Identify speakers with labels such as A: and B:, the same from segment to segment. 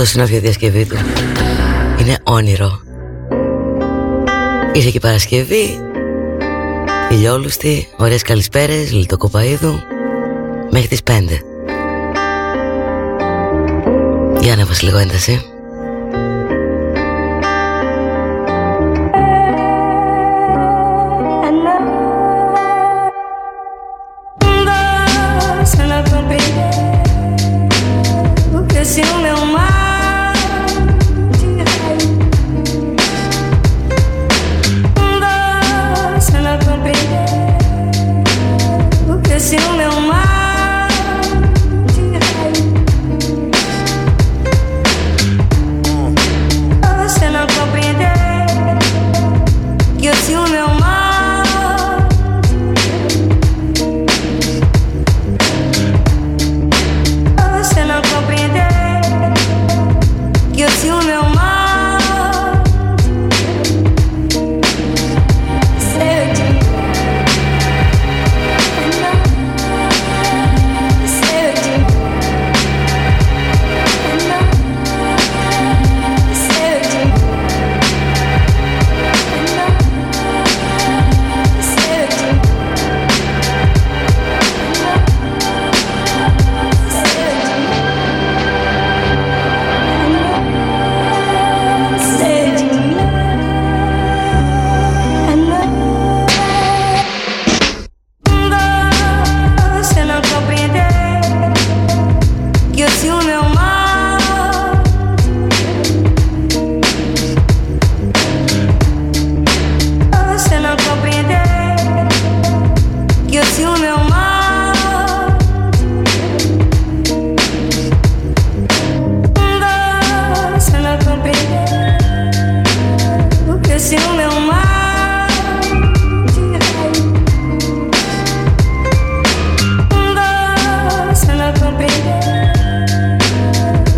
A: Αυτός είναι ο διασκευή του. Είναι όνειρο. Ήρθε και Παρασκευή. Ηλιόλουστη Ωραίες καλησπέρες Λιτοκοπαίδου. Μέχρι τις 5 Για να λίγο ένταση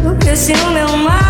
B: O
C: que se o meu é mar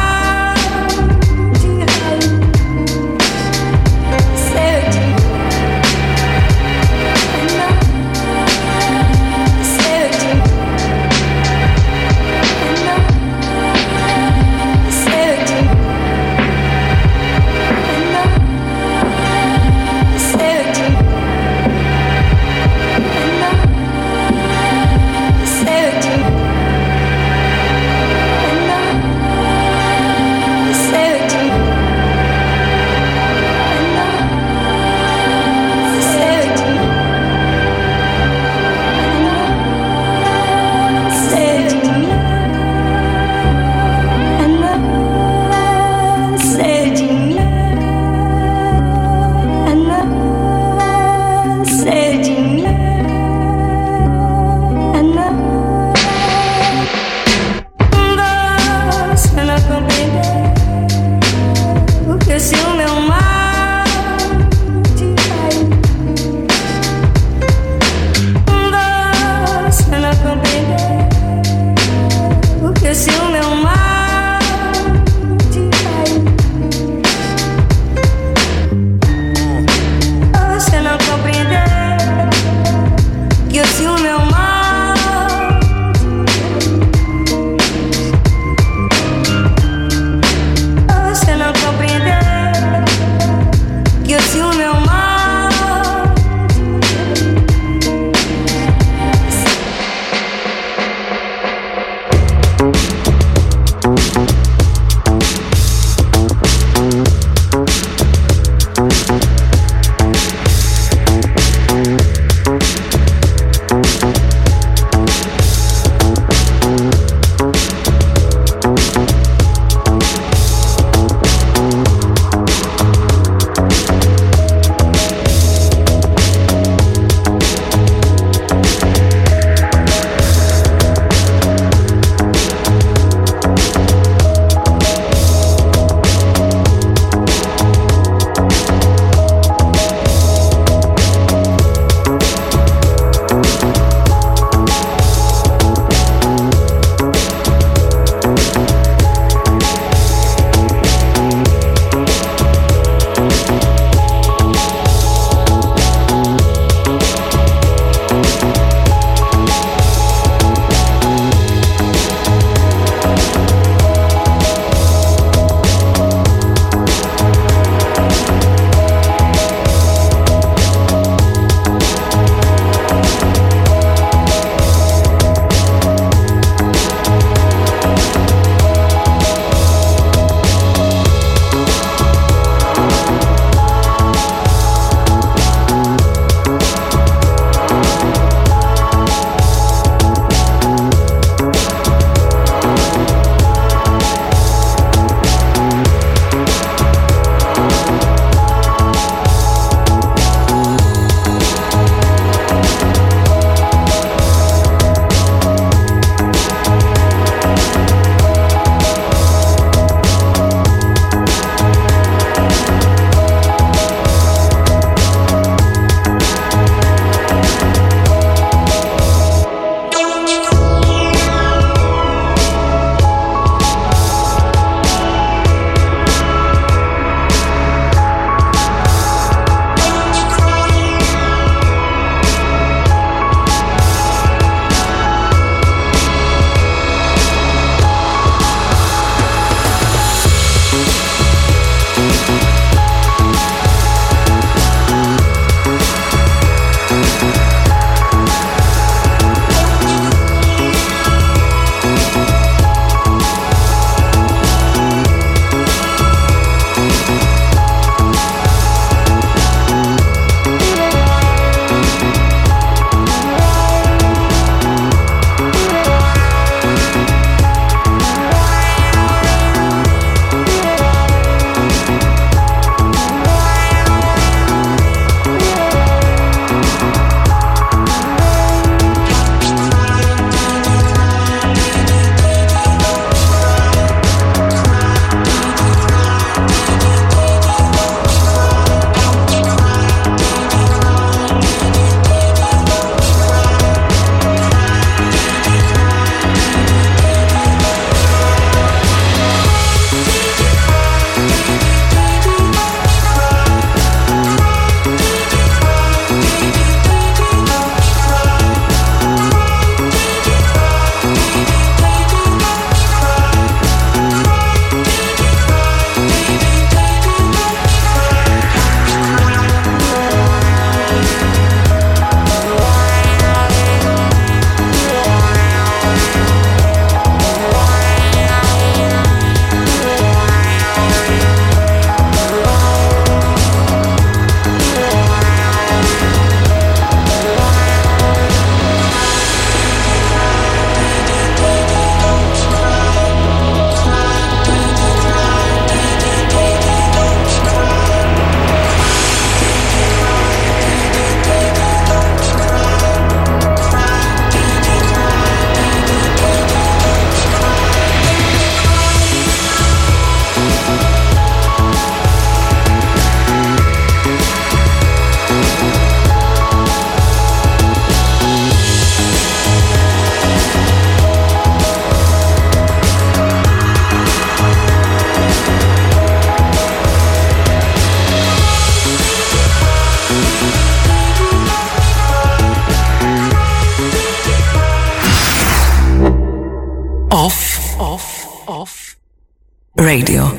C: Radio.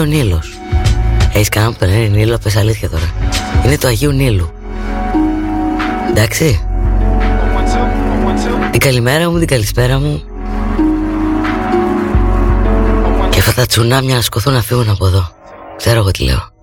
C: Ο Νίλος Έχεις κανένα που τον λένε Νίλο, πες αλήθεια τώρα. Είναι το Αγίου Νίλου. Εντάξει. Την καλημέρα μου, την καλησπέρα μου. Και αυτά τα τσουνάμια να σκοθούν να φύγουν από εδώ. Ξέρω εγώ τι λέω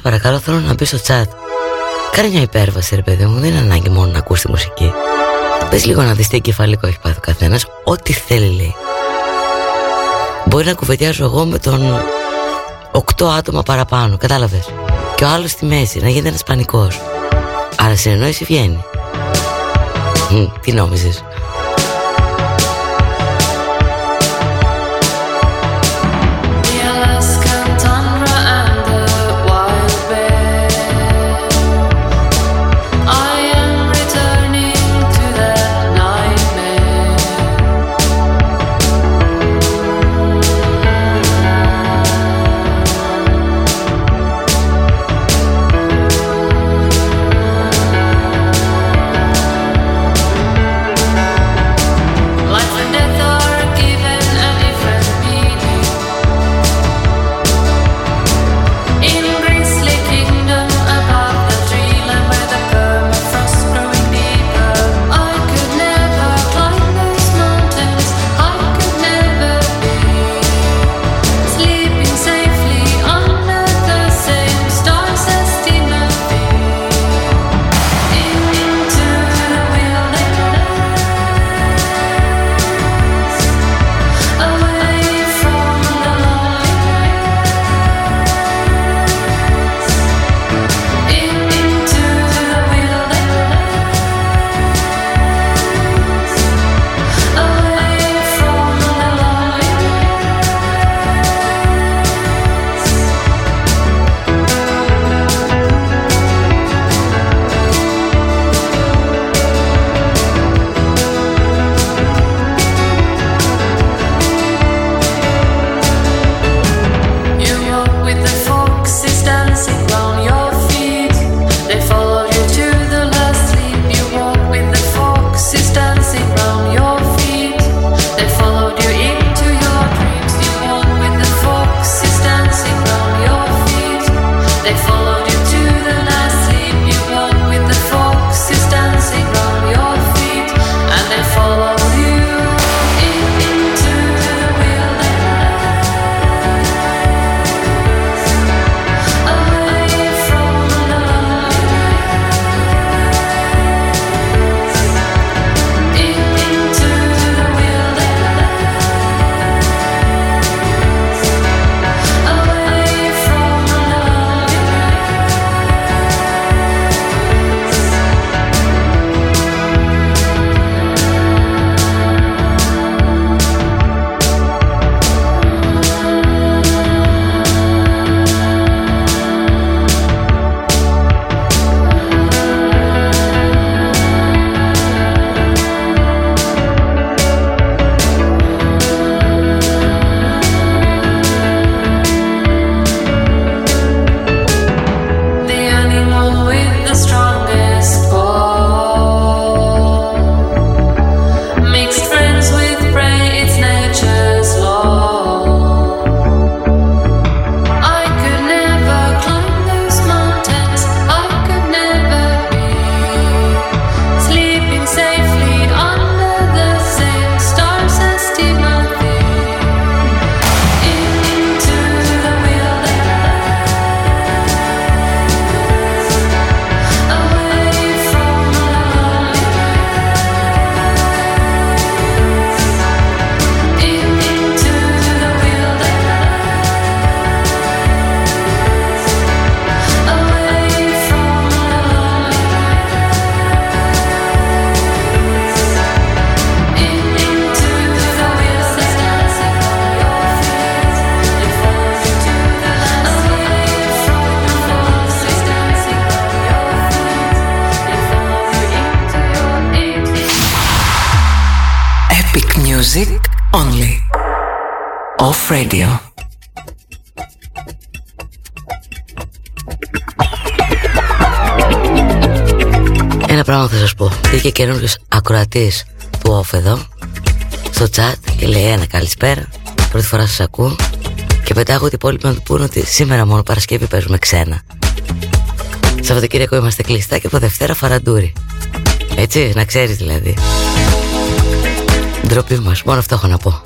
D: σε παρακαλώ θέλω να μπει στο chat. Κάνε μια υπέρβαση ρε παιδί μου Δεν είναι ανάγκη μόνο να ακούς τη μουσική. Πες λίγο να δεις τι εγκεφαλικό έχει πάθει ο καθένας Ό,τι θέλει λέει. Μπορεί να κουβεντιάζω εγώ με τον Οκτώ άτομα παραπάνω Κατάλαβες; Και ο άλλος στη μέση να γίνεται ένας πανικός. Αλλά συνεννόηση βγαίνει. Τι νόμιζες;
E: Σας πω. Βγήκε καινούριος ακροατής του off εδώ στο chat και λέει ένα καλησπέρα. Πρώτη φορά σας ακούω και πετάγω ότι οι υπόλοιποι να του πούνε ότι σήμερα μόνο Παρασκευή παίζουμε ξένα. Σαββατοκύριακο είμαστε κλειστά και από Δευτέρα φαραντούρι. Έτσι, να ξέρεις δηλαδή. Ντροπή μας, μόνο αυτό έχω να πω.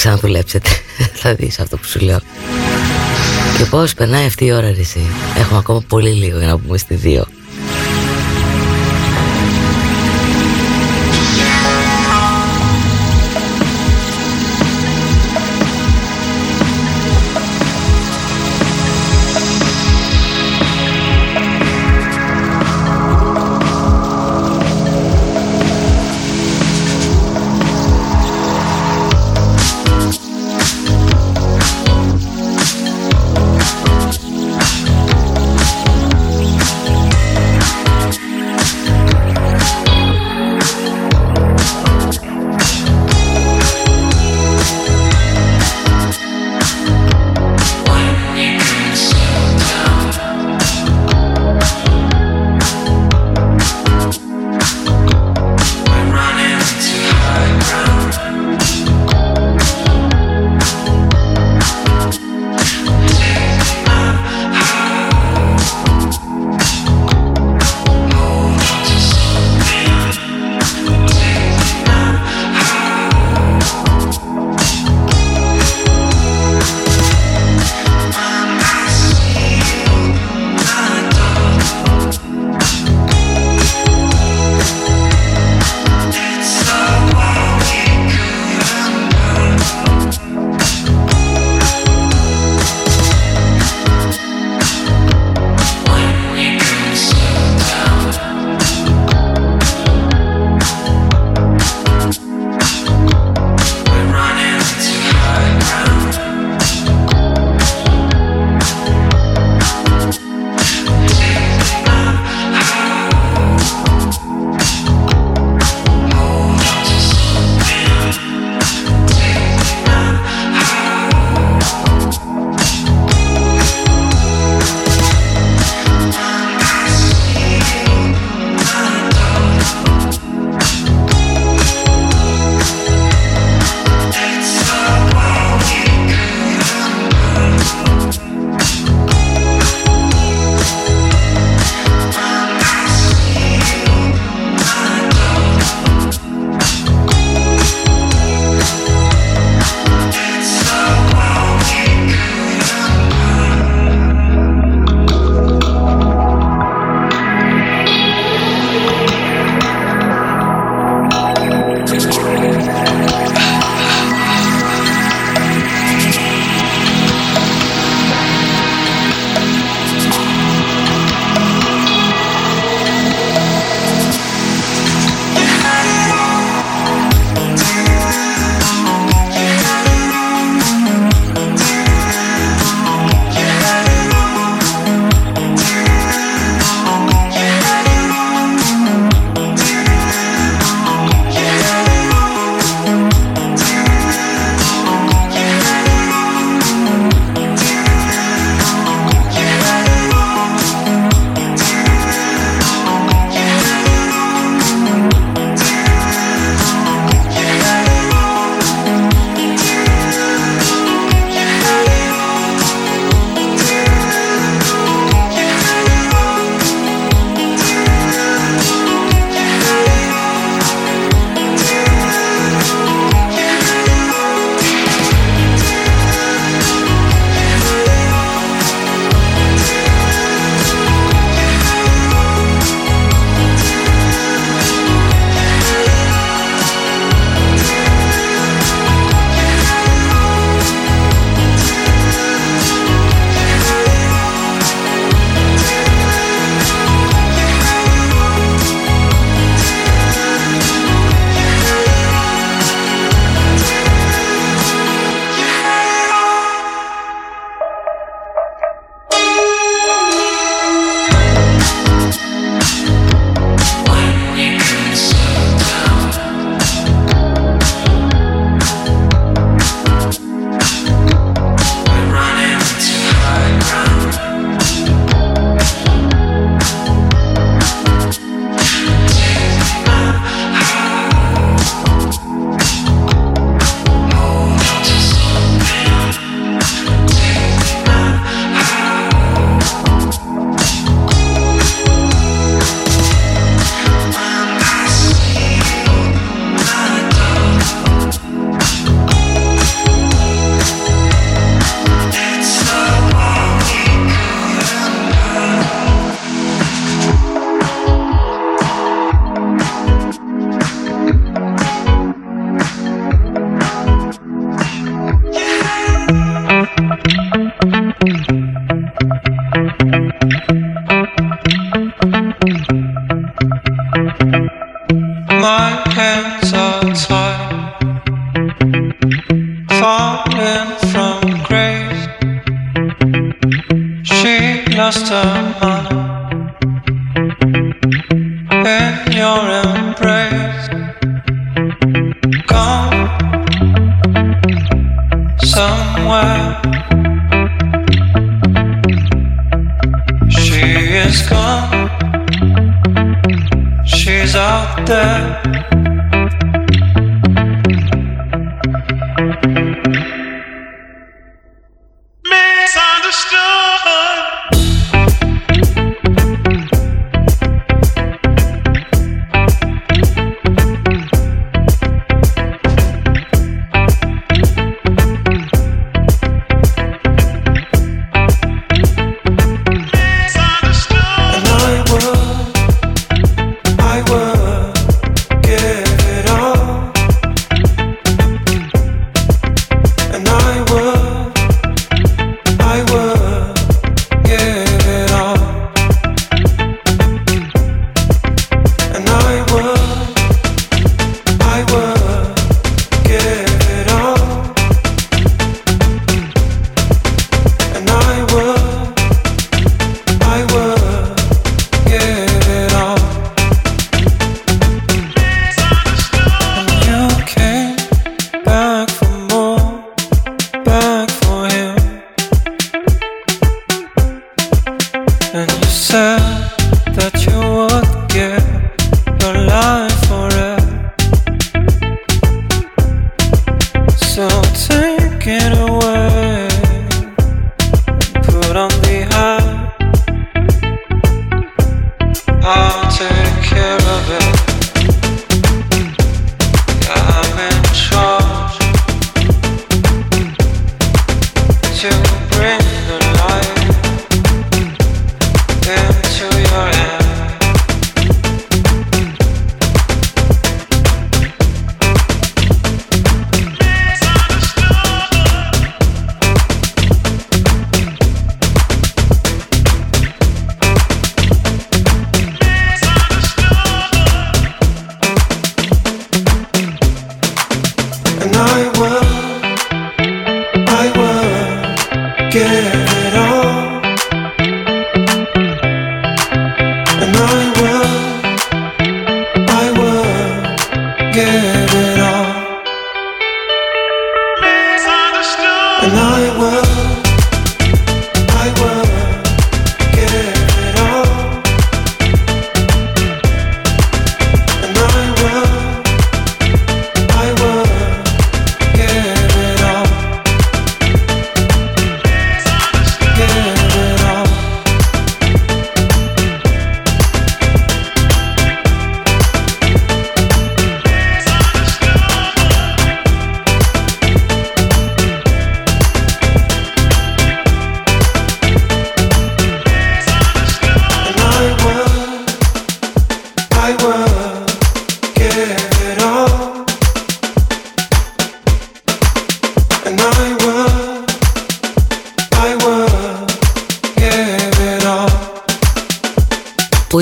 D: Ξαναδουλέψετε. θα δεις αυτό που σου λέω. Και πώς περνάει αυτή η ώρα, εσύ. Έχουμε ακόμα πολύ λίγο για να πούμε στη δύο.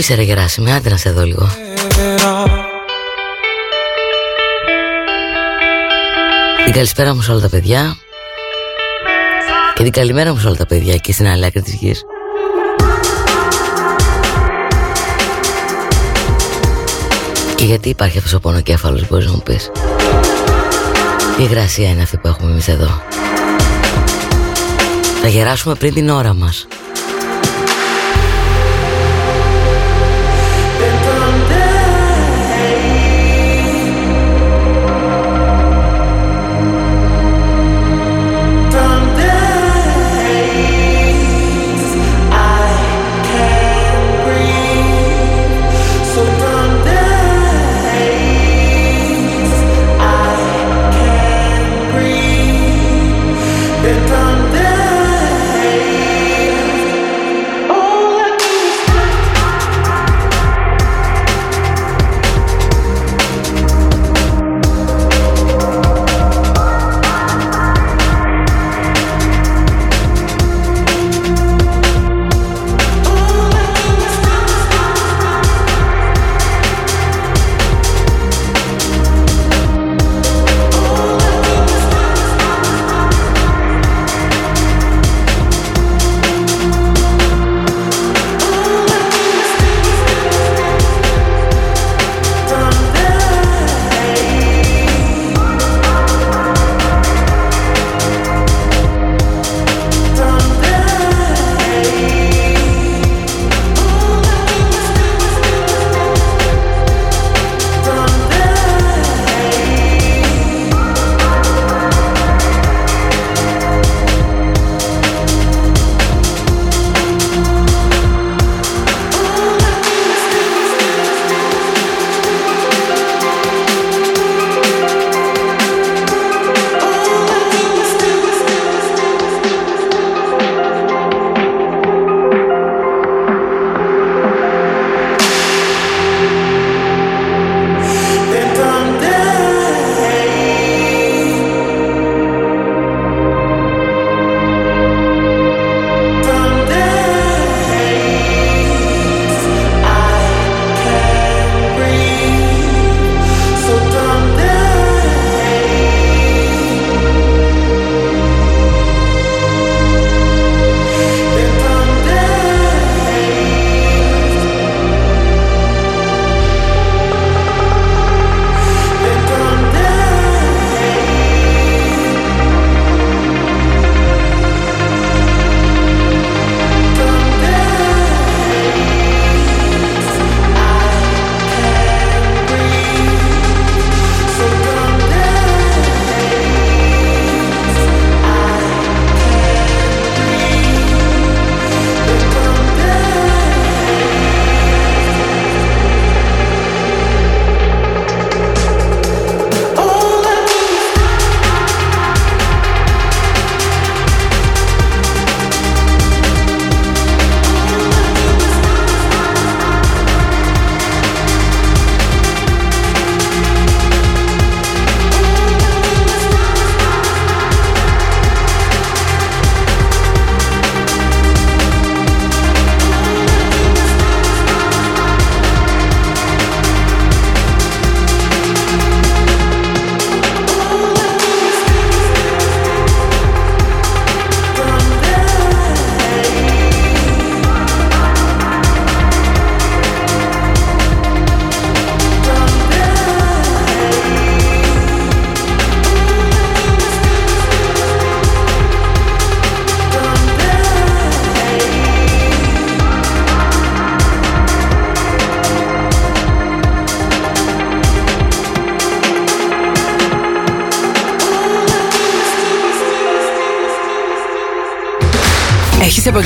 D: Είσαι ρε Γεράσιμε, άντε να σε δω λίγο. Την καλησπέρα μου σε όλα τα παιδιά. Και την καλημέρα μου σε όλα τα παιδιά Και στην άλλη άκρη της γης. Και γιατί υπάρχει αυτός ο πονοκέφαλος μπορείς να μου πεις; Τι γρασία είναι αυτή που έχουμε εμείς εδώ; Θα γεράσουμε πριν την ώρα μας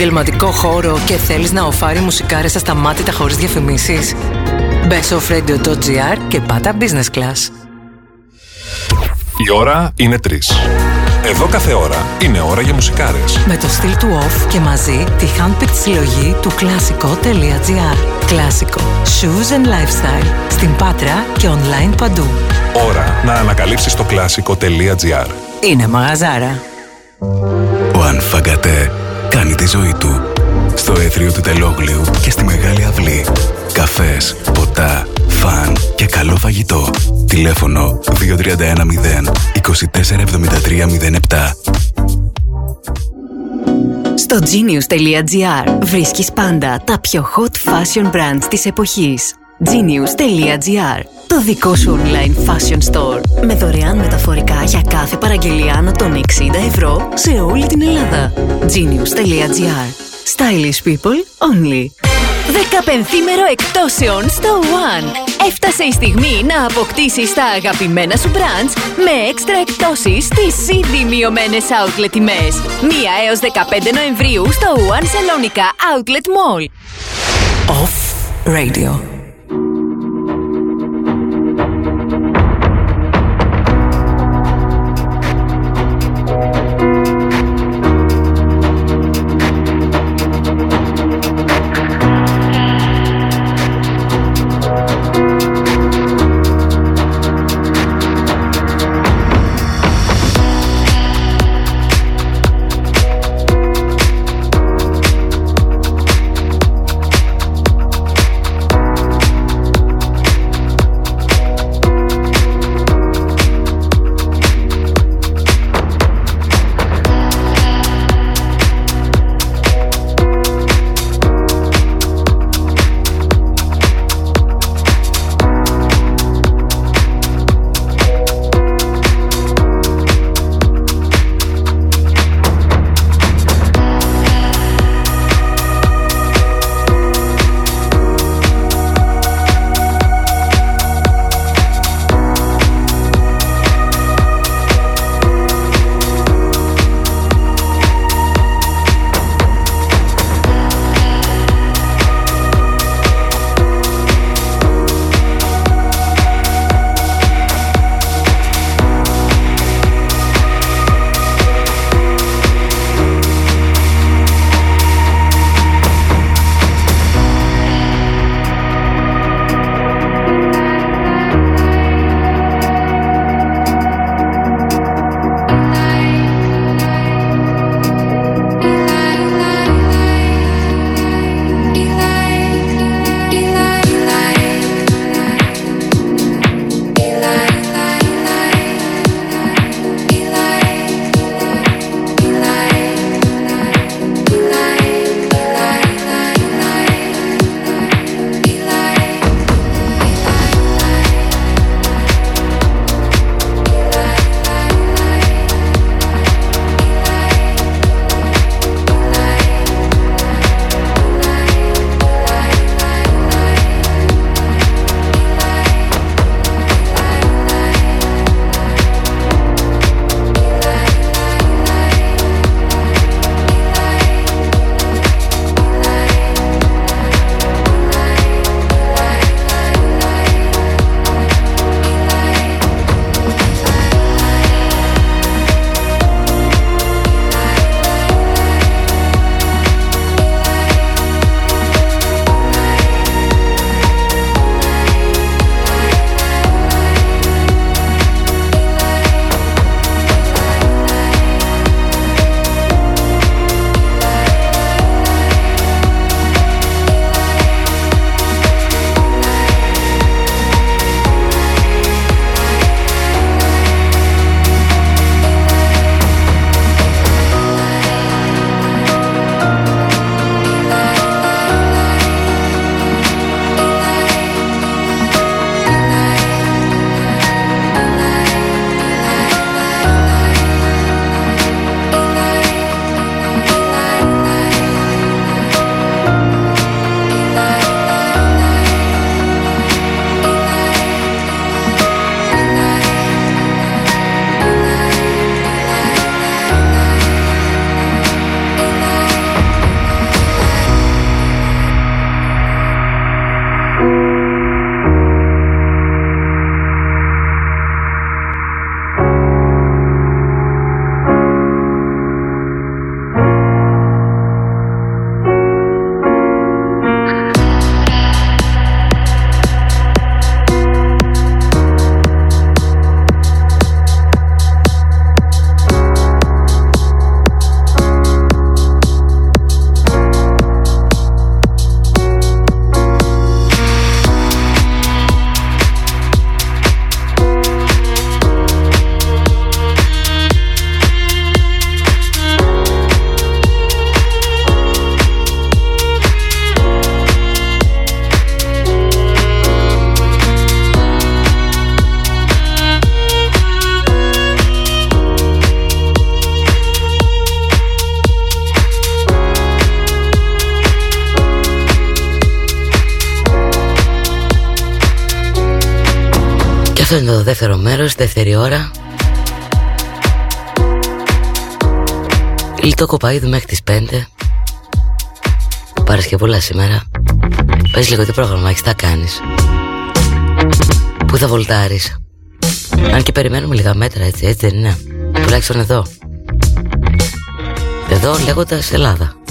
F: επαγγελματικό χώρο και θέλεις να οφάρει μουσικάρες ασταμάτητα χωρίς διαφημίσεις; Μπες στο offradio.gr και πάτα business class.
G: Η ώρα είναι 3. Εδώ κάθε ώρα είναι ώρα για μουσικάρες.
F: Με το στυλ του off και μαζί τη handpicked συλλογή του κλασικό.gr. Κλασικό. Shoes and lifestyle. Στην Πάτρα και online παντού.
G: Ώρα να ανακαλύψεις το κλασικό.gr.
F: Είναι μαγαζάρα.
H: Ο Ανφαγκατέ κάνει τη ζωή του. Στο έθριο του Τελόγλιου και στη Μεγάλη Αυλή. Καφές, ποτά, φαν και καλό φαγητό. Τηλέφωνο 2310 247307.
I: Στο genius.gr βρίσκεις πάντα τα πιο hot fashion brands της εποχής. genius.gr Το δικό σου online fashion store με δωρεάν μεταφορικά για κάθε παραγγελία άνω των 60 ευρώ σε όλη την Ελλάδα. genius.gr Stylish people only. 15μέρο εκτόσεων στο One. Έφτασε η στιγμή να αποκτήσεις τα αγαπημένα σου brands με έξτρα εκτόσεις στις ήδη μειωμένες outlet τιμές. 1 έως 15 Νοεμβρίου στο One Salonica Outlet Mall.
F: Off Radio.
D: Αυτό είναι το δεύτερο μέρος, δεύτερη ώρα. Λιτό κοπαίδου μέχρι τις 5 Παρασκευούλα σήμερα. Πες λίγο τι πρόγραμμα έχεις, τα κάνεις. Πού θα βολτάρεις. Αν και περιμένουμε λίγα μέτρα έτσι, έτσι δεν είναι. Τουλάχιστον εδώ. Εδώ λέγοντας Ελλάδα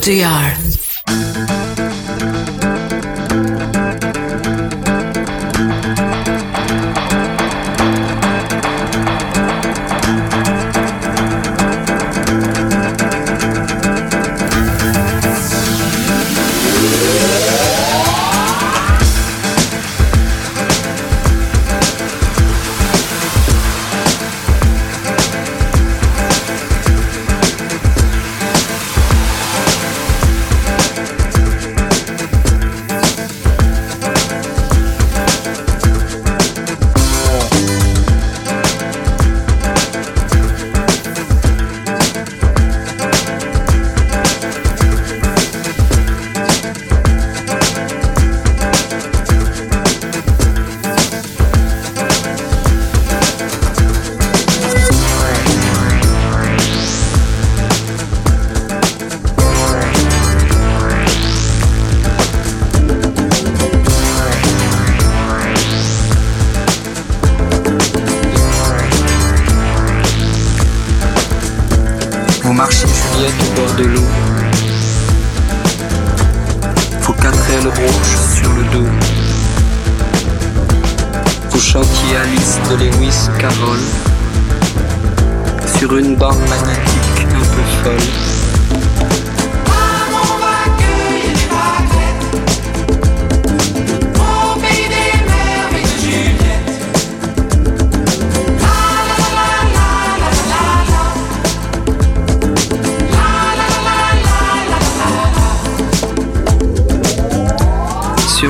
J: Dr.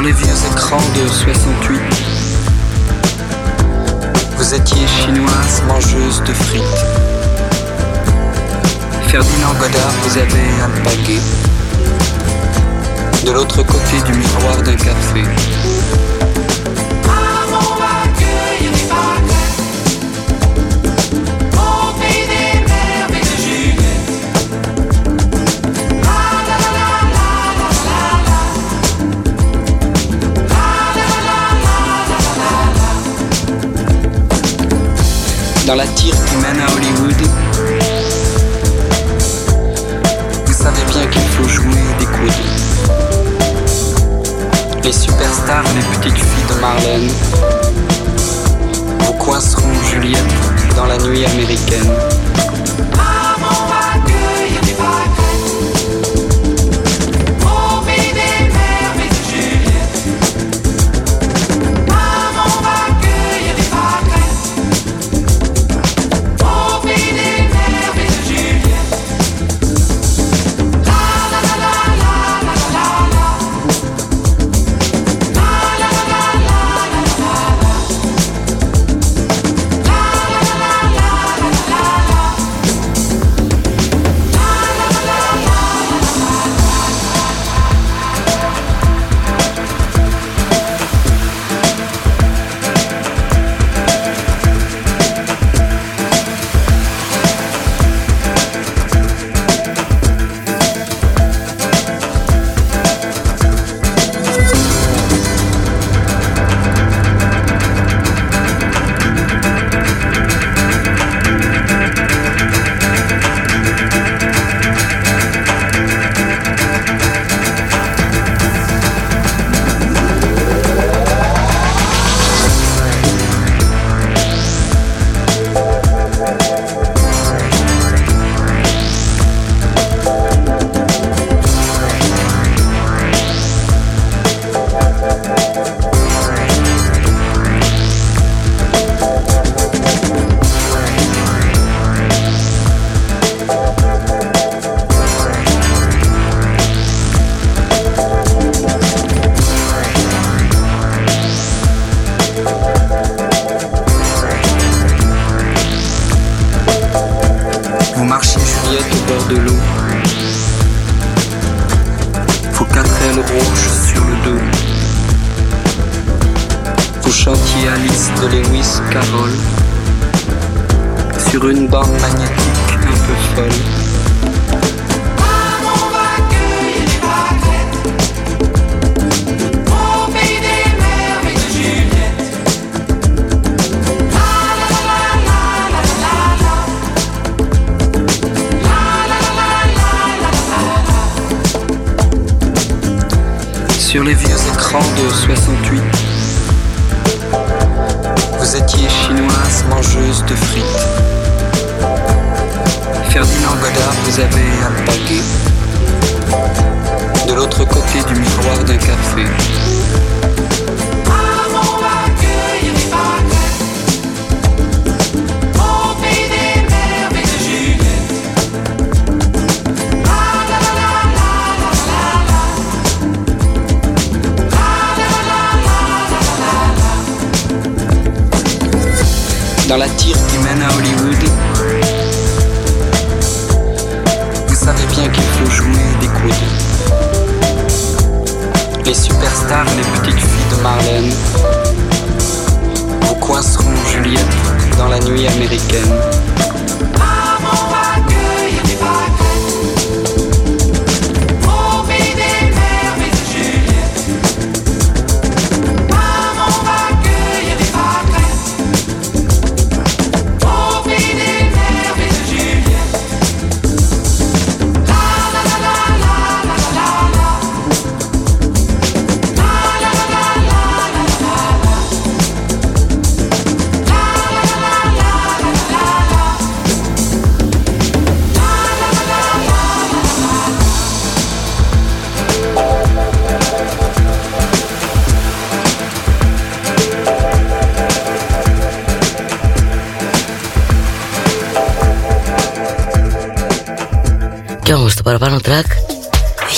J: sur les vieux écrans de 68. Vous étiez chinoise mangeuse de frites. Ferdinand Godard vous avez un baguette. De l'autre côté du miroir d'un café. dans la tire qui mène à Hollywood. Vous savez bien qu'il faut jouer des coudes. Les superstars, les petites filles de Marlène, vous coinceront Juliette dans la nuit américaine.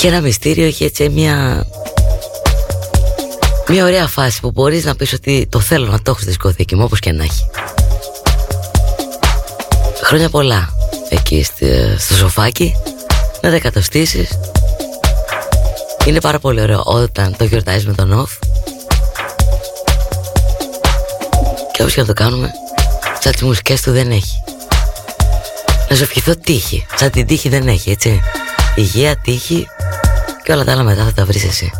D: Έχει ένα μυστήριο, έχει έτσι μια... Μια ωραία φάση που μπορείς να πεις ότι το θέλω να το έχω στη δισκοθήκη μου όπως και να έχει. Χρόνια πολλά εκεί στο σοφάκι να τα εκατοστήσεις. Είναι πάρα πολύ ωραίο όταν το γιορτάζεις με τον off. Και όπως και να το κάνουμε, σαν τις μουσικές του δεν έχει. Να σου ευχηθώ τύχη. Σαν την τύχη δεν έχει, έτσι. Υγεία, τύχη και όλα τα άλλα μετά θα τα βρεις εσύ.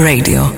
K: Radio.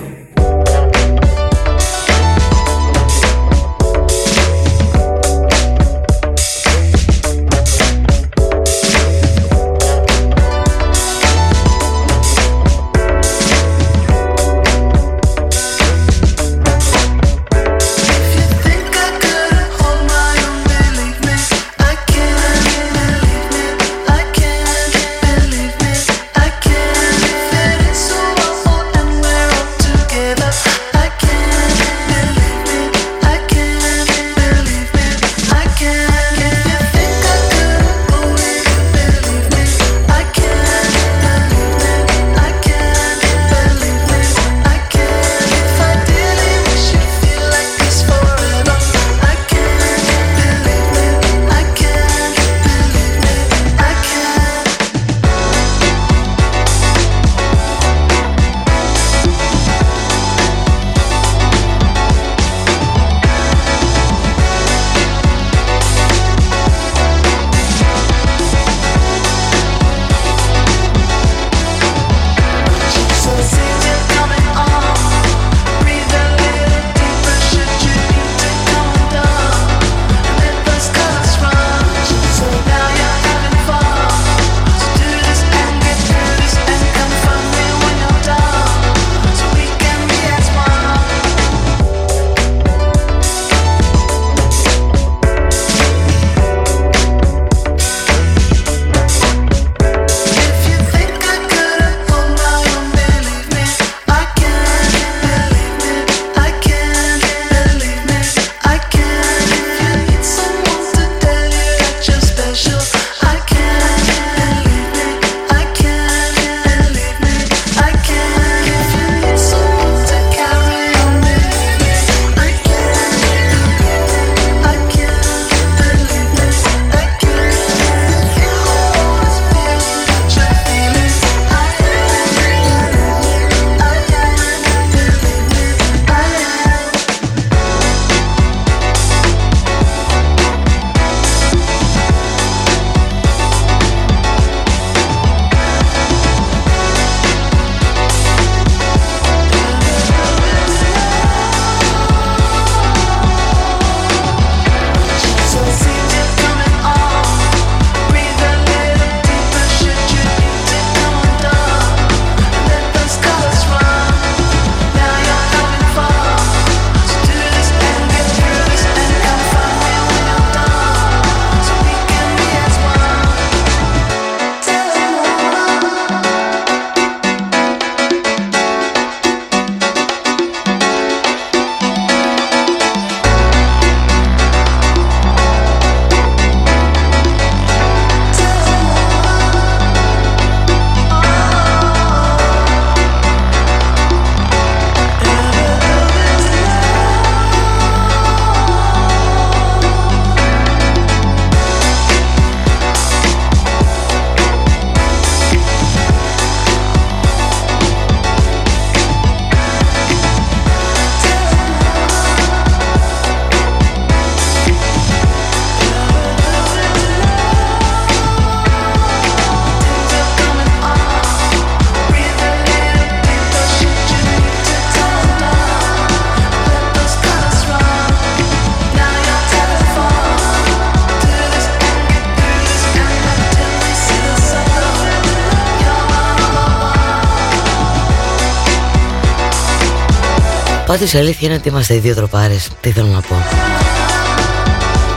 D: Πάντως η αλήθεια είναι ότι είμαστε οι δύο τροπάρες Τι θέλω να πω.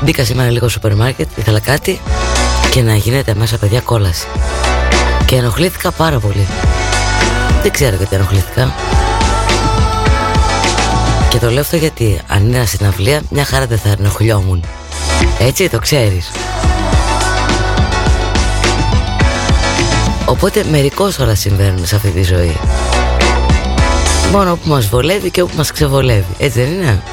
D: Μπήκα σήμερα λίγο στο σούπερ μάρκετ Ήθελα κάτι Και να γίνεται μέσα παιδιά κόλαση. Και ενοχλήθηκα πάρα πολύ. Δεν ξέρω γιατί ενοχλήθηκα. Και το λέω αυτό γιατί Αν είναι συναυλία Μια χαρά δεν θα ενοχλιόμουν. Έτσι το ξέρεις. Οπότε μερικώς όλα συμβαίνουν σε αυτή τη ζωή Μόνο που μας βολεύει και όπου μας ξεβολεύει. Έτσι δεν είναι;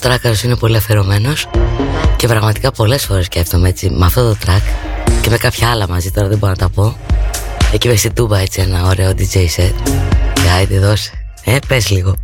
L: Τράκαρος είναι πολύ αφαιρωμένος και πραγματικά πολλές φορές σκέφτομαι έτσι με αυτό το track και με κάποια άλλα μαζί τώρα δεν μπορώ να τα πω. Εκεί με στη Τούμπα έτσι ένα ωραίο DJ set και άιτε δώσε. Ε πες λίγο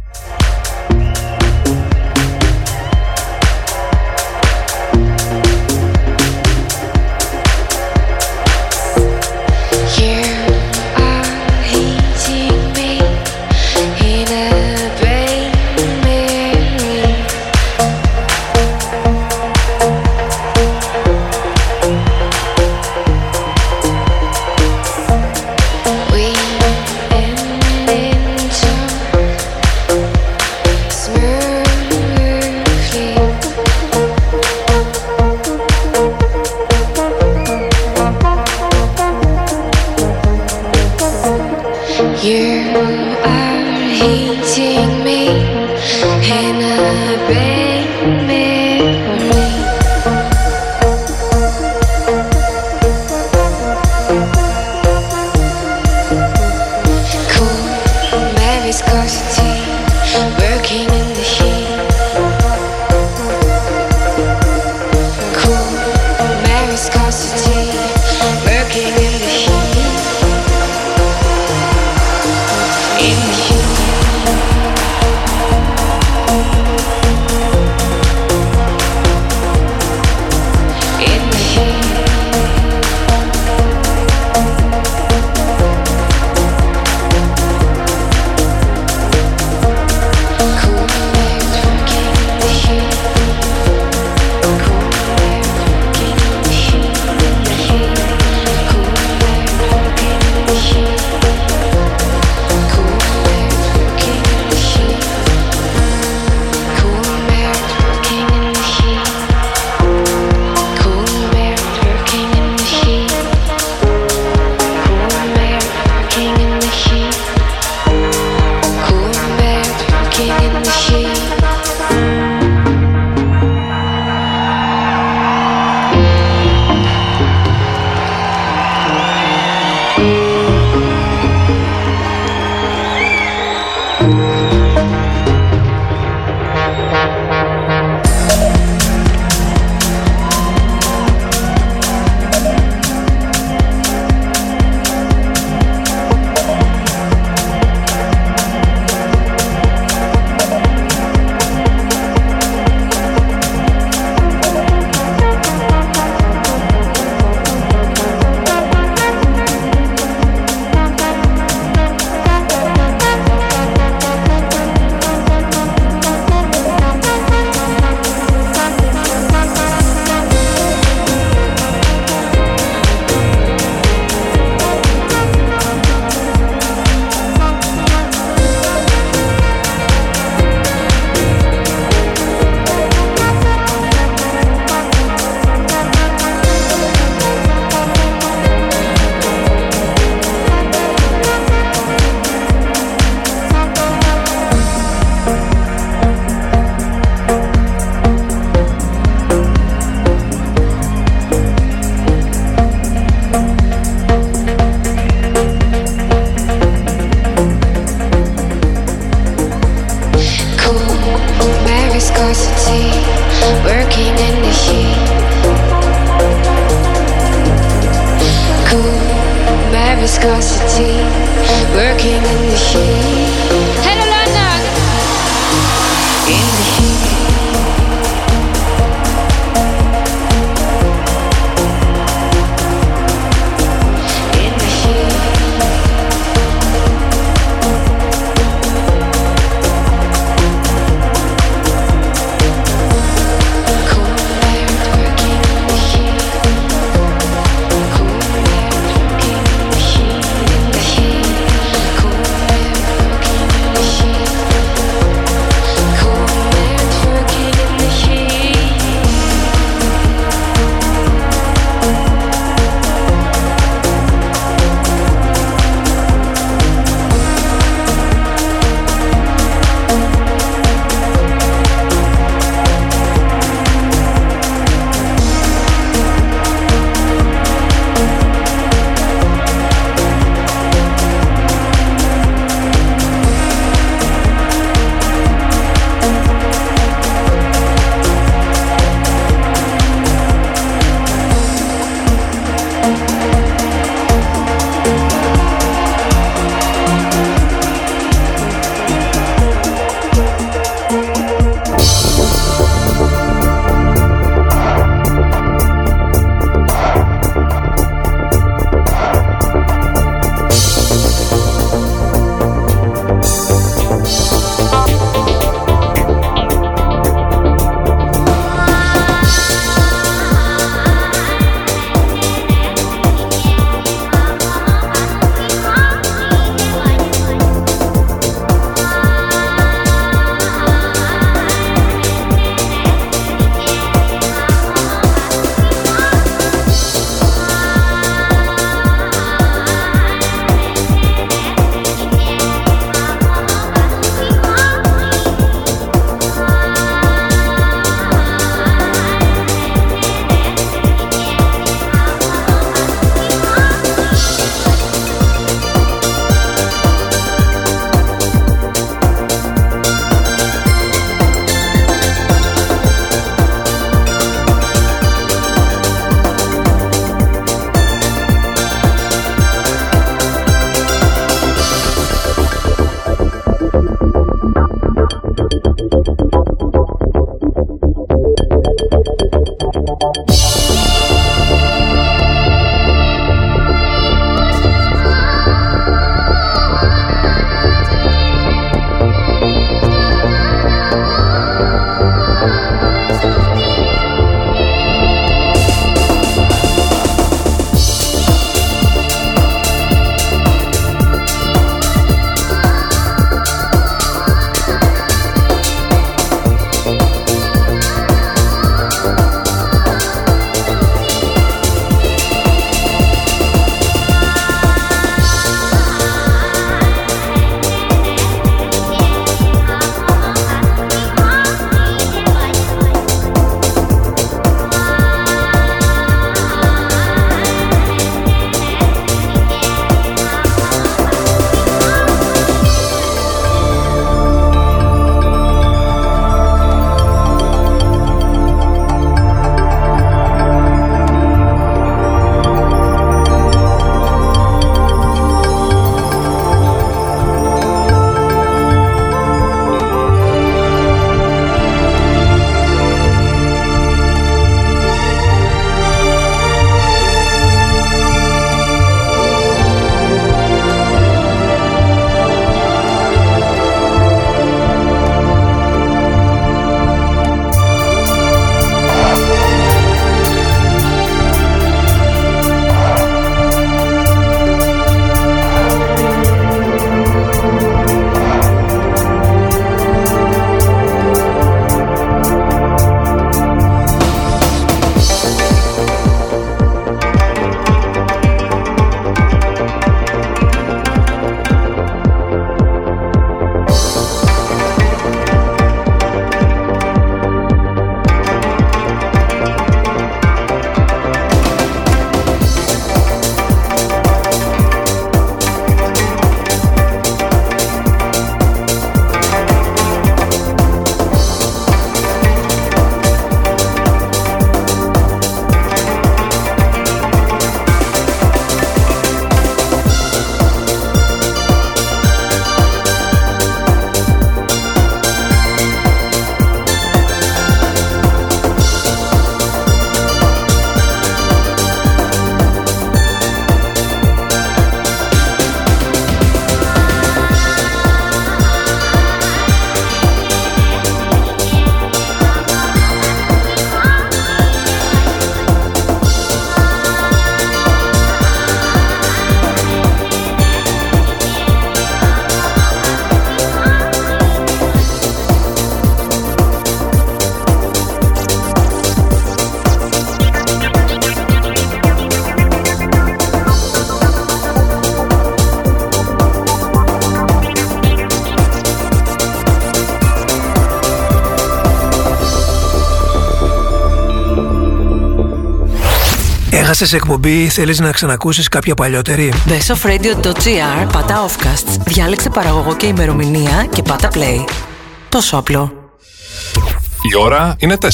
M: Έχασες εκπομπή, θέλεις να ξανακούσεις κάποια παλιότερη;
F: bestofradio.gr, πατά offcasts, διάλεξε παραγωγό και ημερομηνία και πάτα play. Τόσο απλό.
G: Η ώρα είναι 4.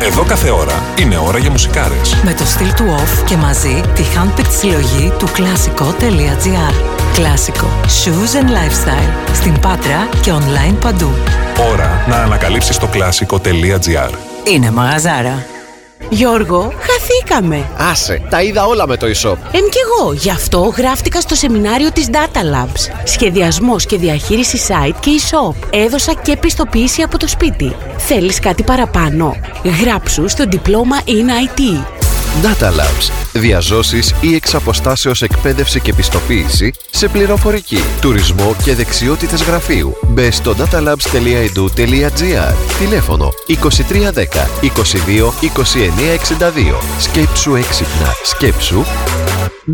G: Εδώ κάθε ώρα είναι ώρα για μουσικάρες.
F: Με το στυλ του off και μαζί τη handpicked συλλογή του κλασικό.gr. Κλασικό. Shoes and lifestyle. Στην Πάτρα και online παντού.
G: Ώρα να ανακαλύψεις το κλασικό.gr.
F: Είναι μαγαζάρα.
I: Γιώργο, χαθήκαμε.
N: Άσε, τα είδα όλα με το e-shop.
I: Εν κι εγώ, γι' αυτό γράφτηκα στο σεμινάριο της Data Labs. Σχεδιασμός και διαχείριση site και e-shop. Έδωσα και πιστοποίηση από το σπίτι. Θέλεις κάτι παραπάνω; Γράψου στο διπλώμα in IT.
N: Data Labs. Διαζώσεις ή εξ αποστάσεως εκπαίδευση και πιστοποίηση σε πληροφορική, τουρισμό και δεξιότητες γραφείου. Μπε στο datalabs.edu.gr Τηλέφωνο 2310 22 29 62 Σκέψου έξυπνα. Σκέψου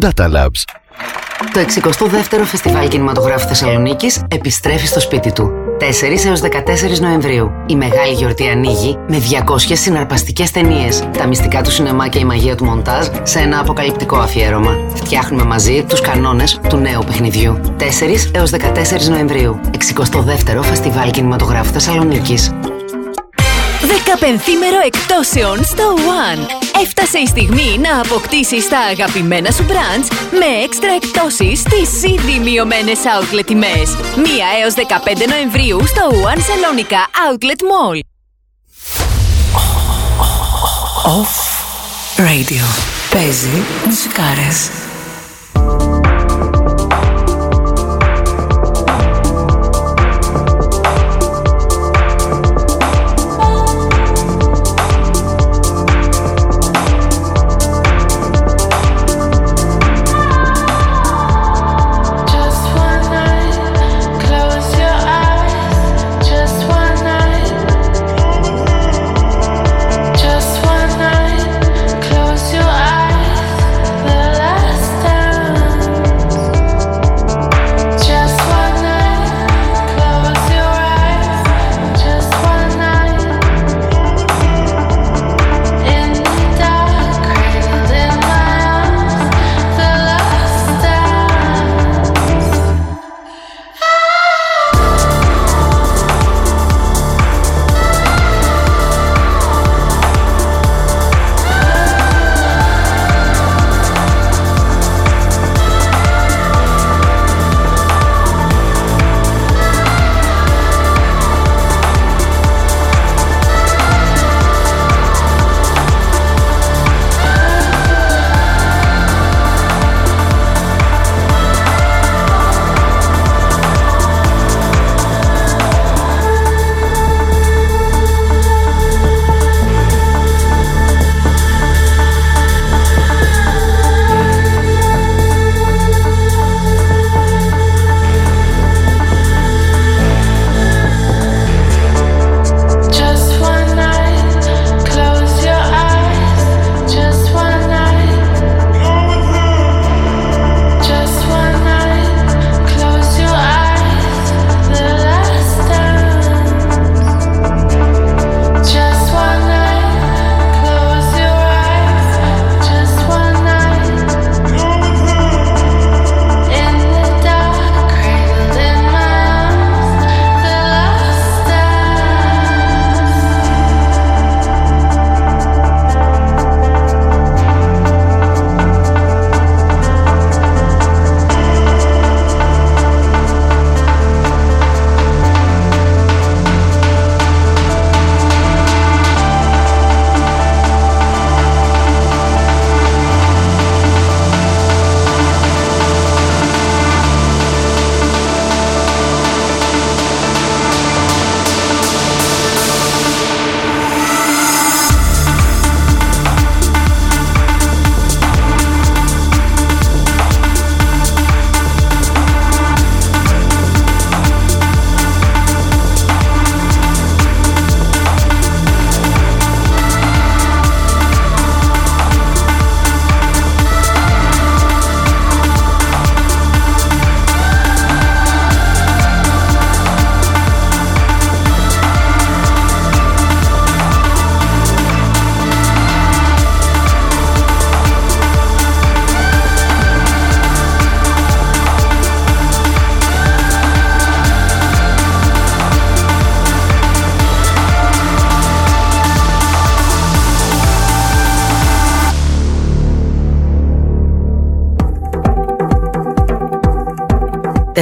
N: Data Labs.
O: Το 62ο Φεστιβάλ Κινηματογράφου Θεσσαλονίκης επιστρέφει στο σπίτι του. 4 έως 14 Νοεμβρίου. Η μεγάλη γιορτή ανοίγει με 200 συναρπαστικές ταινίες. Τα μυστικά του σινεμά και η μαγεία του μοντάζ σε ένα αποκαλυπτικό αφιέρωμα. Φτιάχνουμε μαζί τους κανόνες του νέου παιχνιδιού. 4 έως 14 Νοεμβρίου. 62ο Φεστιβάλ Κινηματογράφου Θεσσαλονίκης.
P: Δεκαπενθήμερο εκτόσεων στο One. Έφτασε η στιγμή να αποκτήσεις τα αγαπημένα σου brands με έξτρα εκτόσεις στις ήδη μειωμένες outlet τιμές. 1 έως 15 Νοεμβρίου στο One Salonica Outlet Mall.
F: Off Radio. Παίζει μουσικάρες.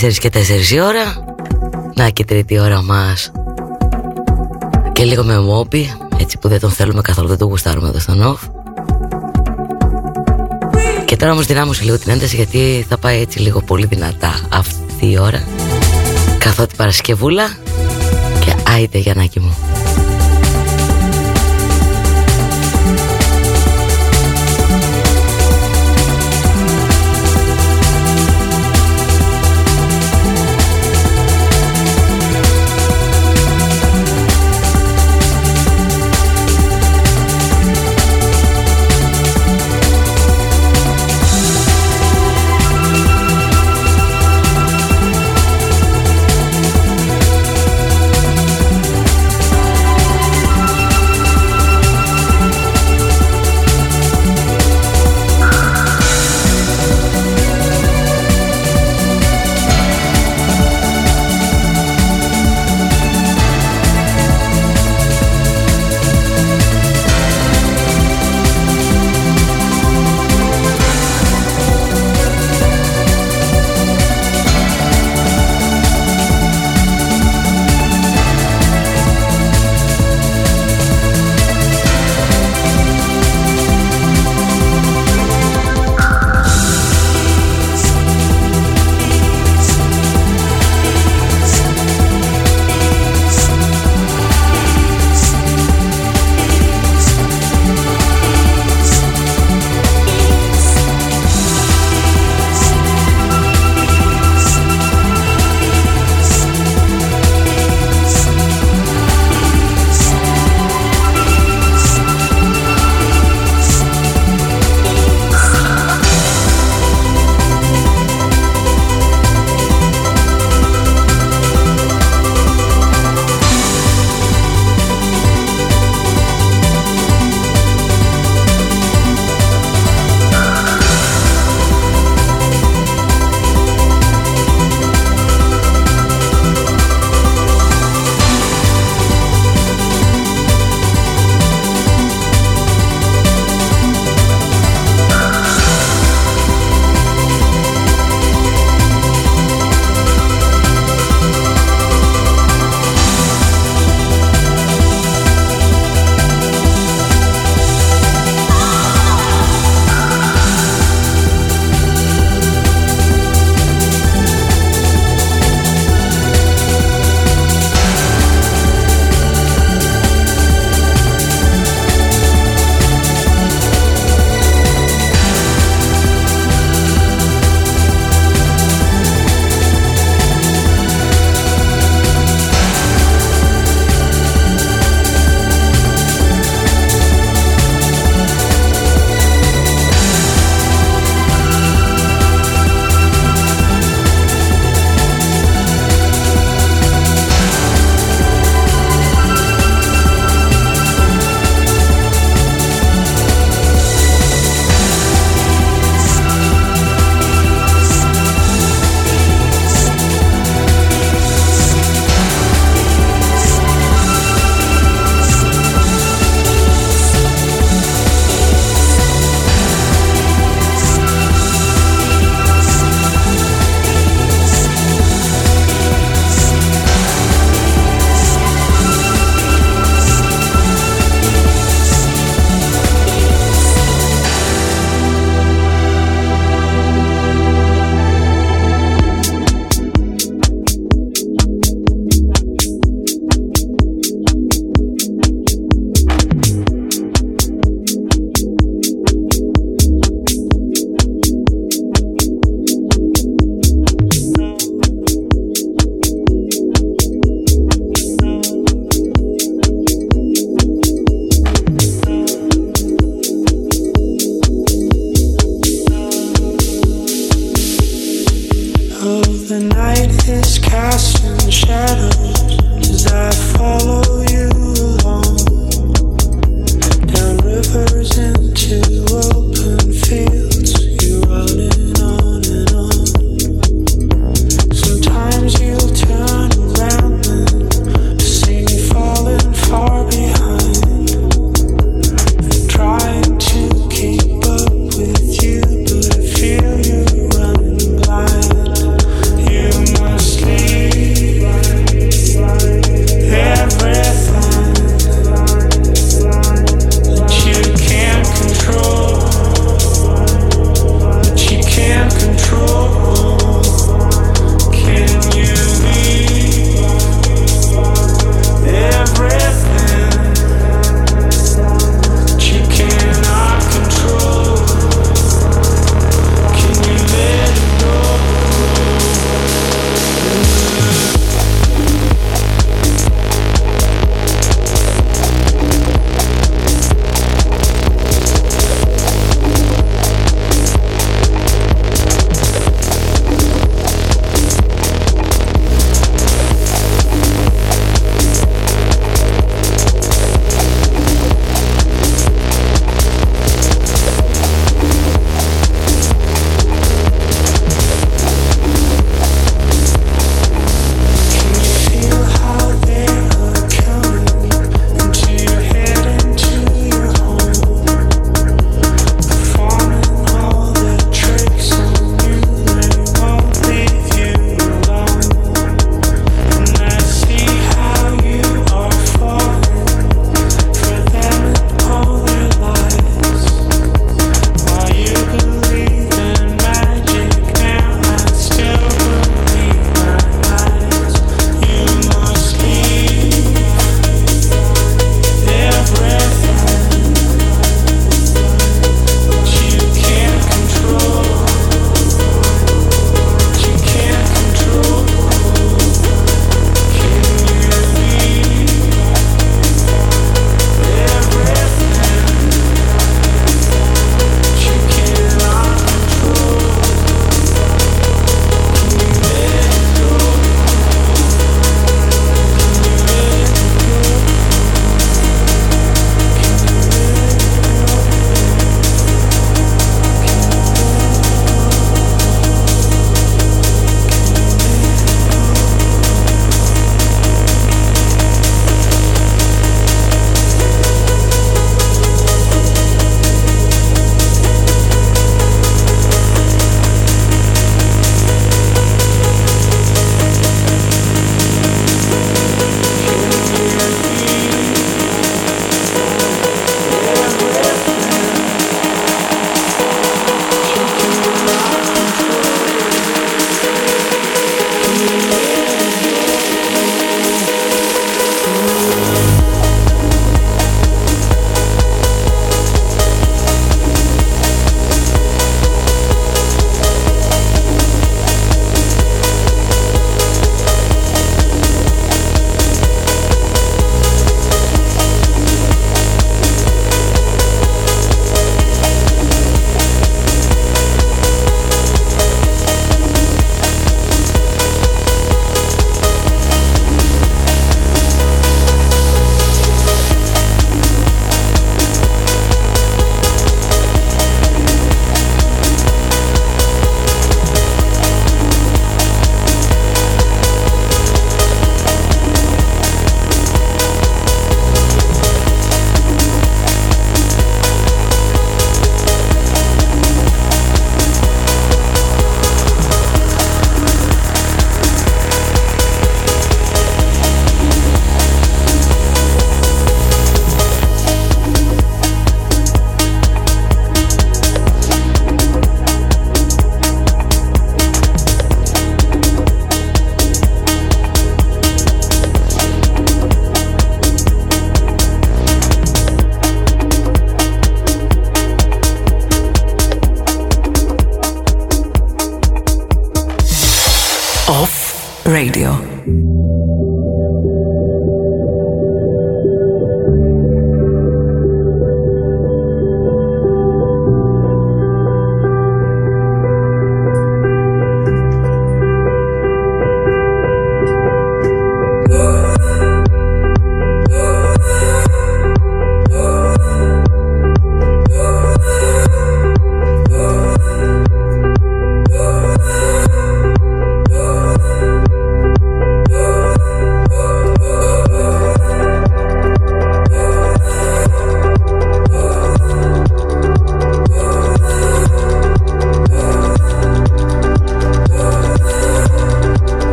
D: 4 και 4 η ώρα. Να και τρίτη ώρα μας. Και λίγο με μόπι, έτσι που δεν τον θέλουμε καθόλου, δεν τον γουστάρουμε εδώ στον off. Και τώρα όμως δυνάμωσε λίγο την ένταση γιατί θα πάει έτσι λίγο πολύ δυνατά αυτή η ώρα. Καθότι Παρασκευούλα και άιτε Γιαννάκη μου.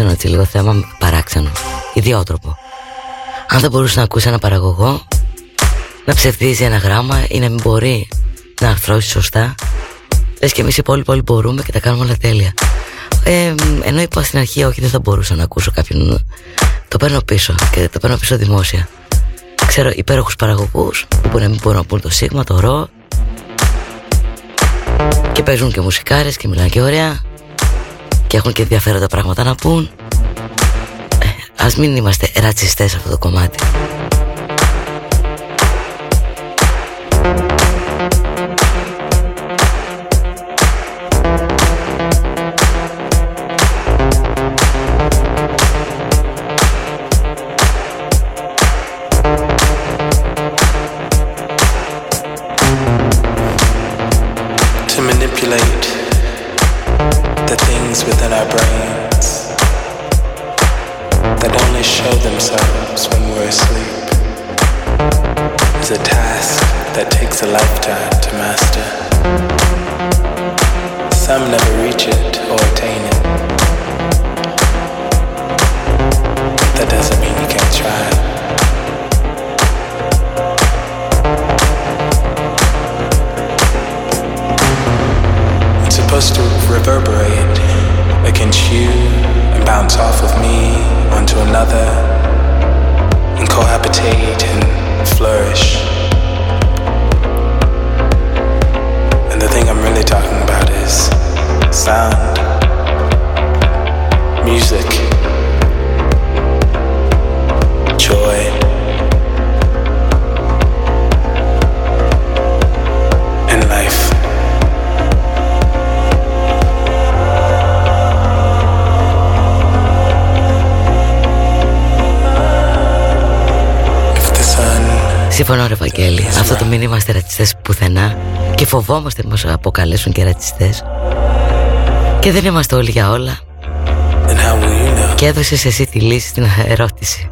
Q: Παράξενο έτσι λίγο θέμα, παράξενο, ιδιότροπο. Αν δεν μπορούσε να ακούσει ένα παραγωγό, να ψευδίζει ένα γράμμα ή να μην μπορεί να αρθρώσει σωστά, λες και εμείς οι υπόλοιποι όλοι μπορούμε και τα κάνουμε όλα τέλεια. Ε, ενώ είπα στην αρχή όχι δεν θα μπορούσα να ακούσω κάποιον. Το παίρνω πίσω και το παίρνω πίσω δημόσια. Ξέρω υπέροχους παραγωγούς Που μπορεί να μην μπορούν να πούν το σίγμα, το ρο. Και παίζουν και μουσικάρες και μιλάνε και ωραία Και έχουν και ενδιαφέροντα πράγματα να πούν. Ε, Ας μην είμαστε ρατσιστές σε αυτό το κομμάτι that takes a lifetime to master. Some never reach it or attain it. That doesn't mean you can't try. Συμφωνώ ρε Βαγγέλη. Αυτό το μην είμαστε ρατσιστές πουθενά Και φοβόμαστε μας αποκαλέσουν και ρατσιστές. Και δεν είμαστε όλοι για όλα. Και έδωσες εσύ τη λύση στην ερώτηση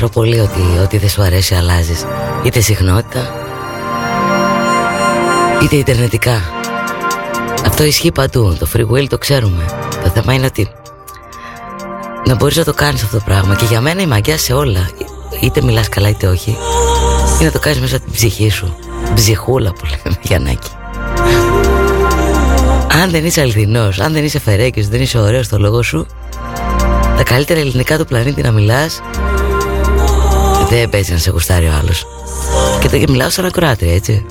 D: Καλά, χαίρομαι πολύ ότι ό,τι δεν σου αρέσει αλλάζεις. Είτε συχνότητα Είτε ιντερνετικά. Αυτό ισχύει παντού. Το free will το ξέρουμε. Το θέμα είναι ότι Να μπορείς να το κάνεις αυτό το πράγμα. Και για μένα η μαγιά σε όλα Είτε μιλάς καλά είτε όχι Είναι να το κάνεις μέσα από την ψυχή σου. Ψυχούλα που λέμε Γιαννάκη. Αν δεν είσαι αληθινός Αν δεν είσαι φερέκης Δεν είσαι ωραίος στο λόγο σου Τα καλύτερα ελληνικά του πλανήτη να μιλάς δεν παίζει να σε γουστάρει ο άλλος. Και το και μιλάω σαν ακροάτρια έτσι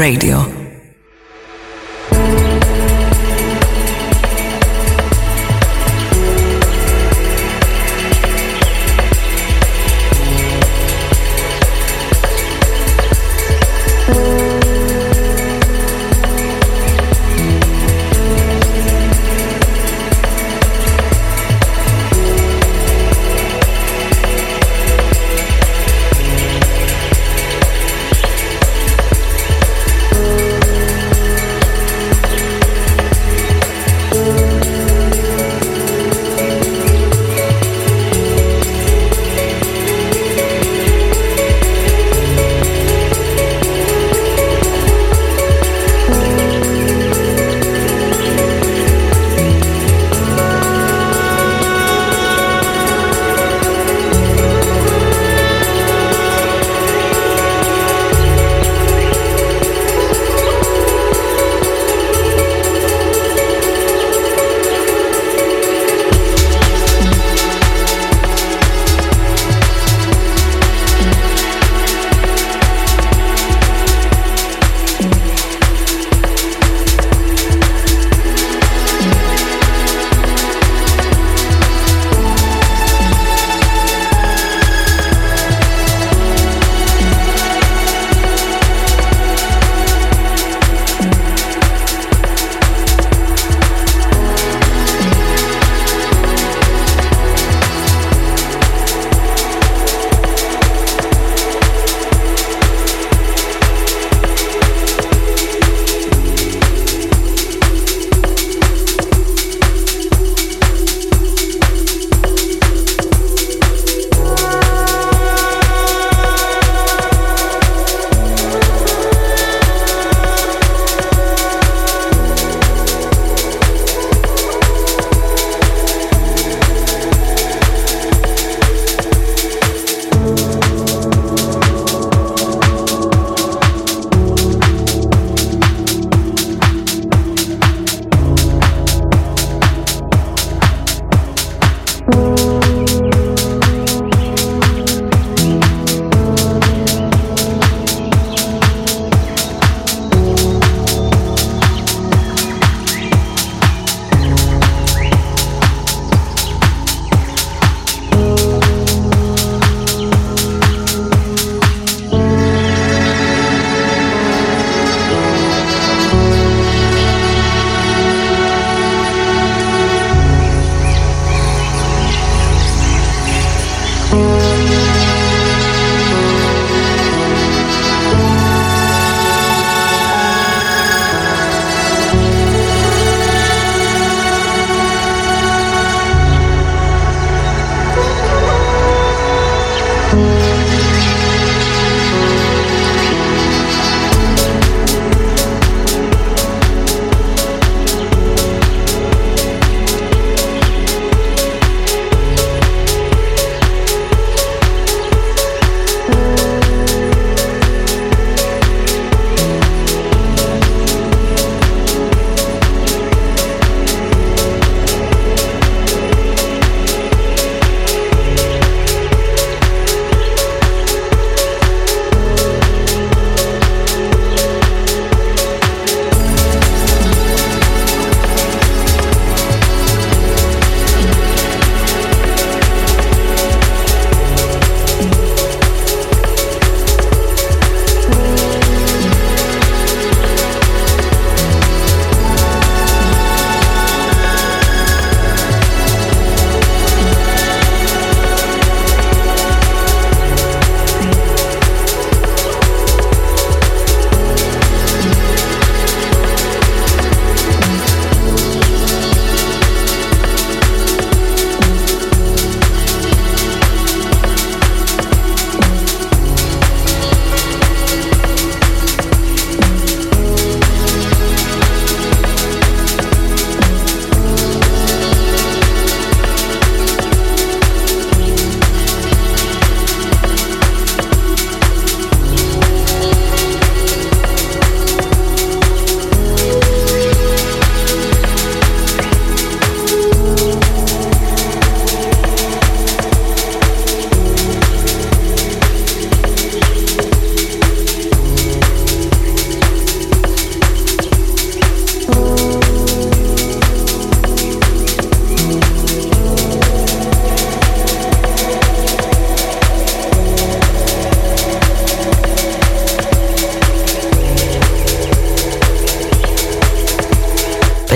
F: Radio.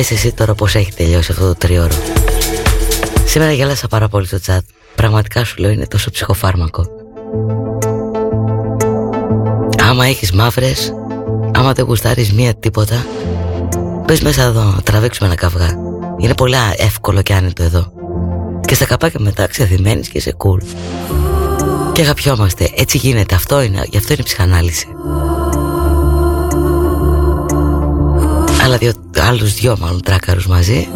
D: Πες εσύ τώρα πως έχει τελειώσει αυτό το τριώρο. Σήμερα γέλασα πάρα πολύ στο chat. Πραγματικά σου λέω είναι τόσο ψυχοφάρμακο. Άμα έχεις μαύρες Άμα δεν γουστάρεις μία τίποτα Πες μέσα εδώ να τραβήξουμε ένα καυγά. Είναι πολύ εύκολο και άνετο εδώ. Και στα καπάκια μετά ξεθυμένεις και είσαι cool. Και αγαπιόμαστε. Έτσι γίνεται. Αυτό είναι, γι' αυτό είναι η ψυχανάλυση. Άλλα δύο, άλλους δυο μάλλον τράκαρους μαζί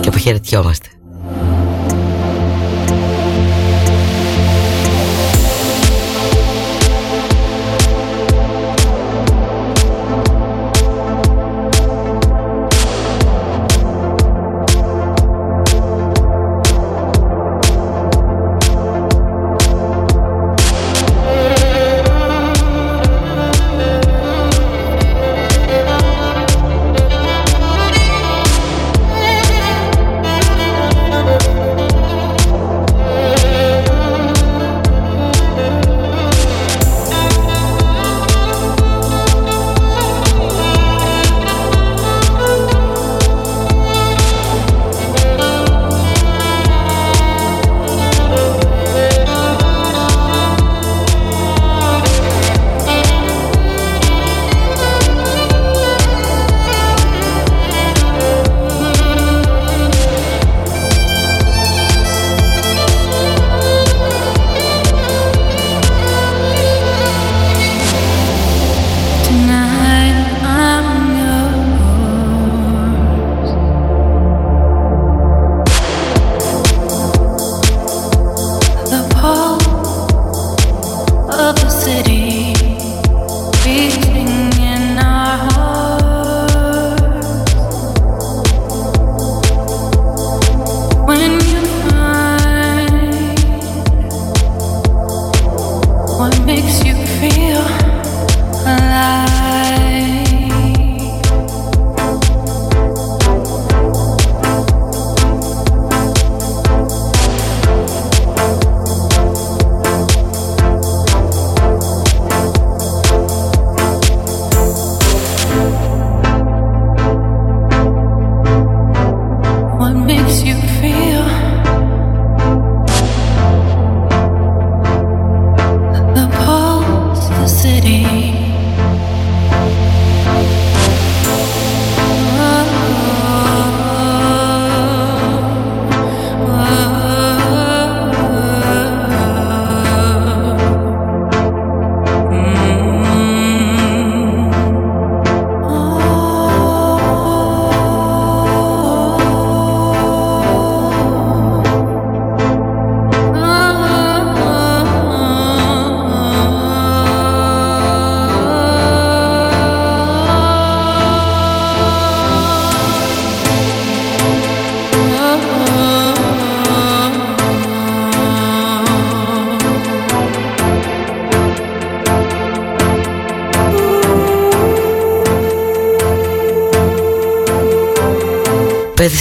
D: Και αποχαιρετιόμαστε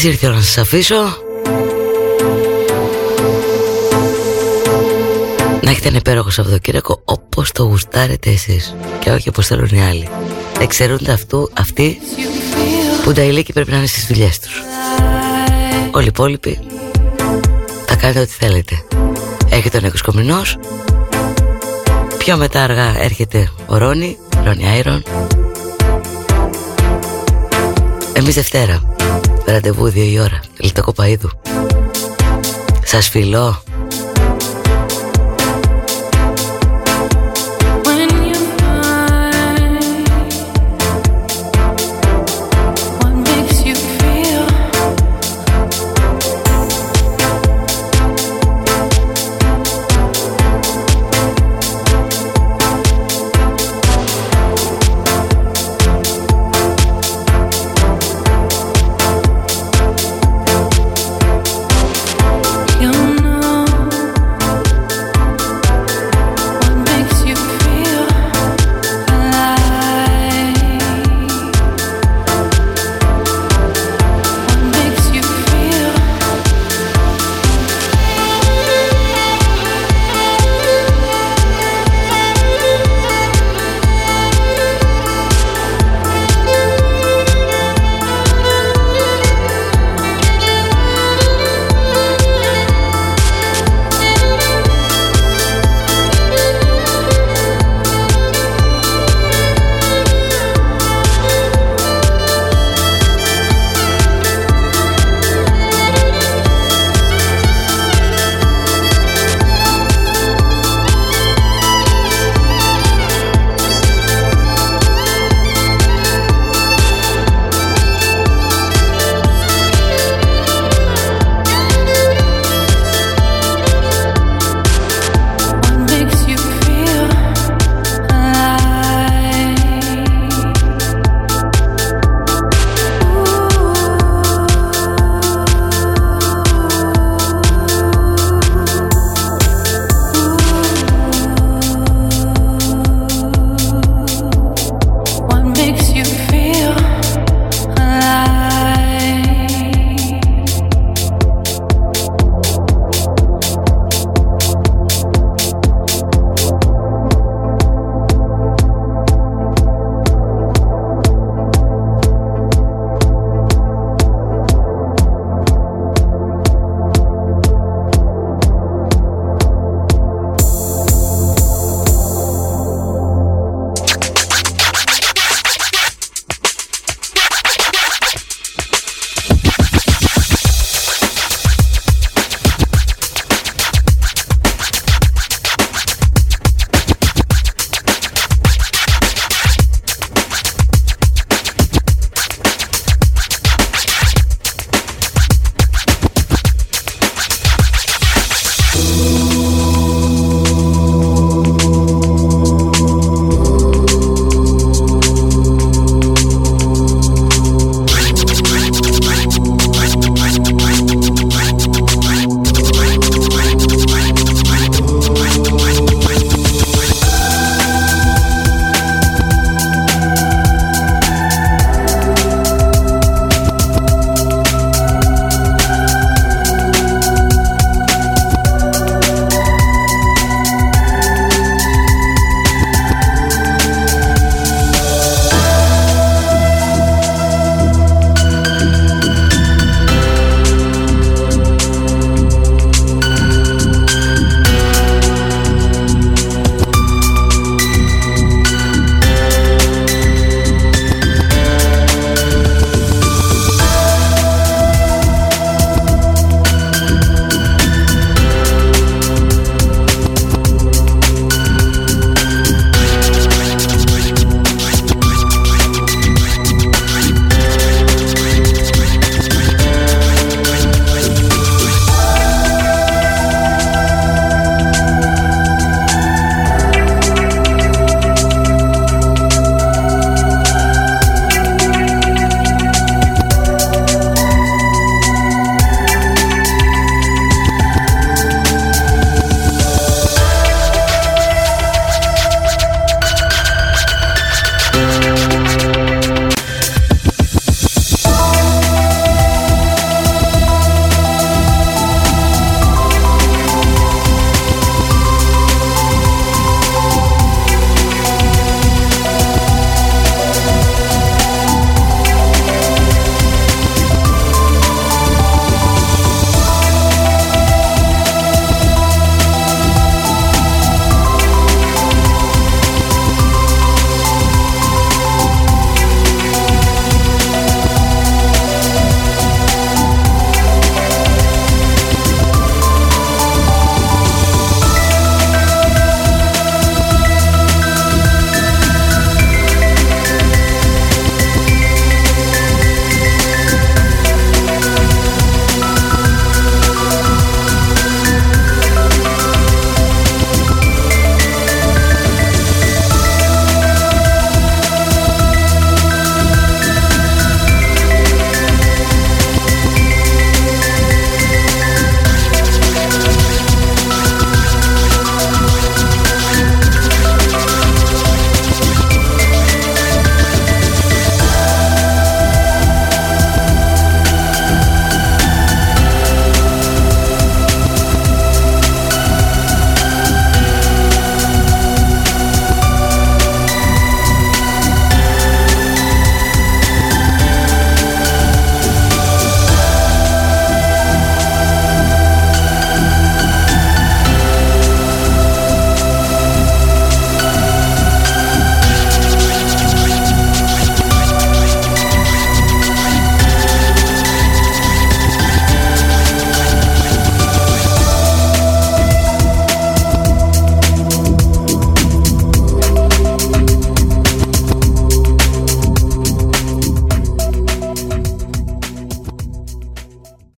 D: Παιδες ήρθε να σας αφήσω. Να έχετε ένα υπέροχο Σαββατοκύριακο όπως το γουστάρετε εσείς. Και όχι όπως θέλουν οι άλλοι. Εξαιρούνται αυτού, αυτοί που τα ηλίκη πρέπει να είναι στις δουλειές τους. Όλοι οι υπόλοιποι θα κάνετε ό,τι θέλετε. Έρχεται ο Νίκος Κομινός. Πιο μετά αργά έρχεται ο Ρόνι, Ρόνι Άιρον. Εμείς Δευτέρα Ραντεβού δύο η ώρα. Λιτό Κοπαίδου Σας φιλώ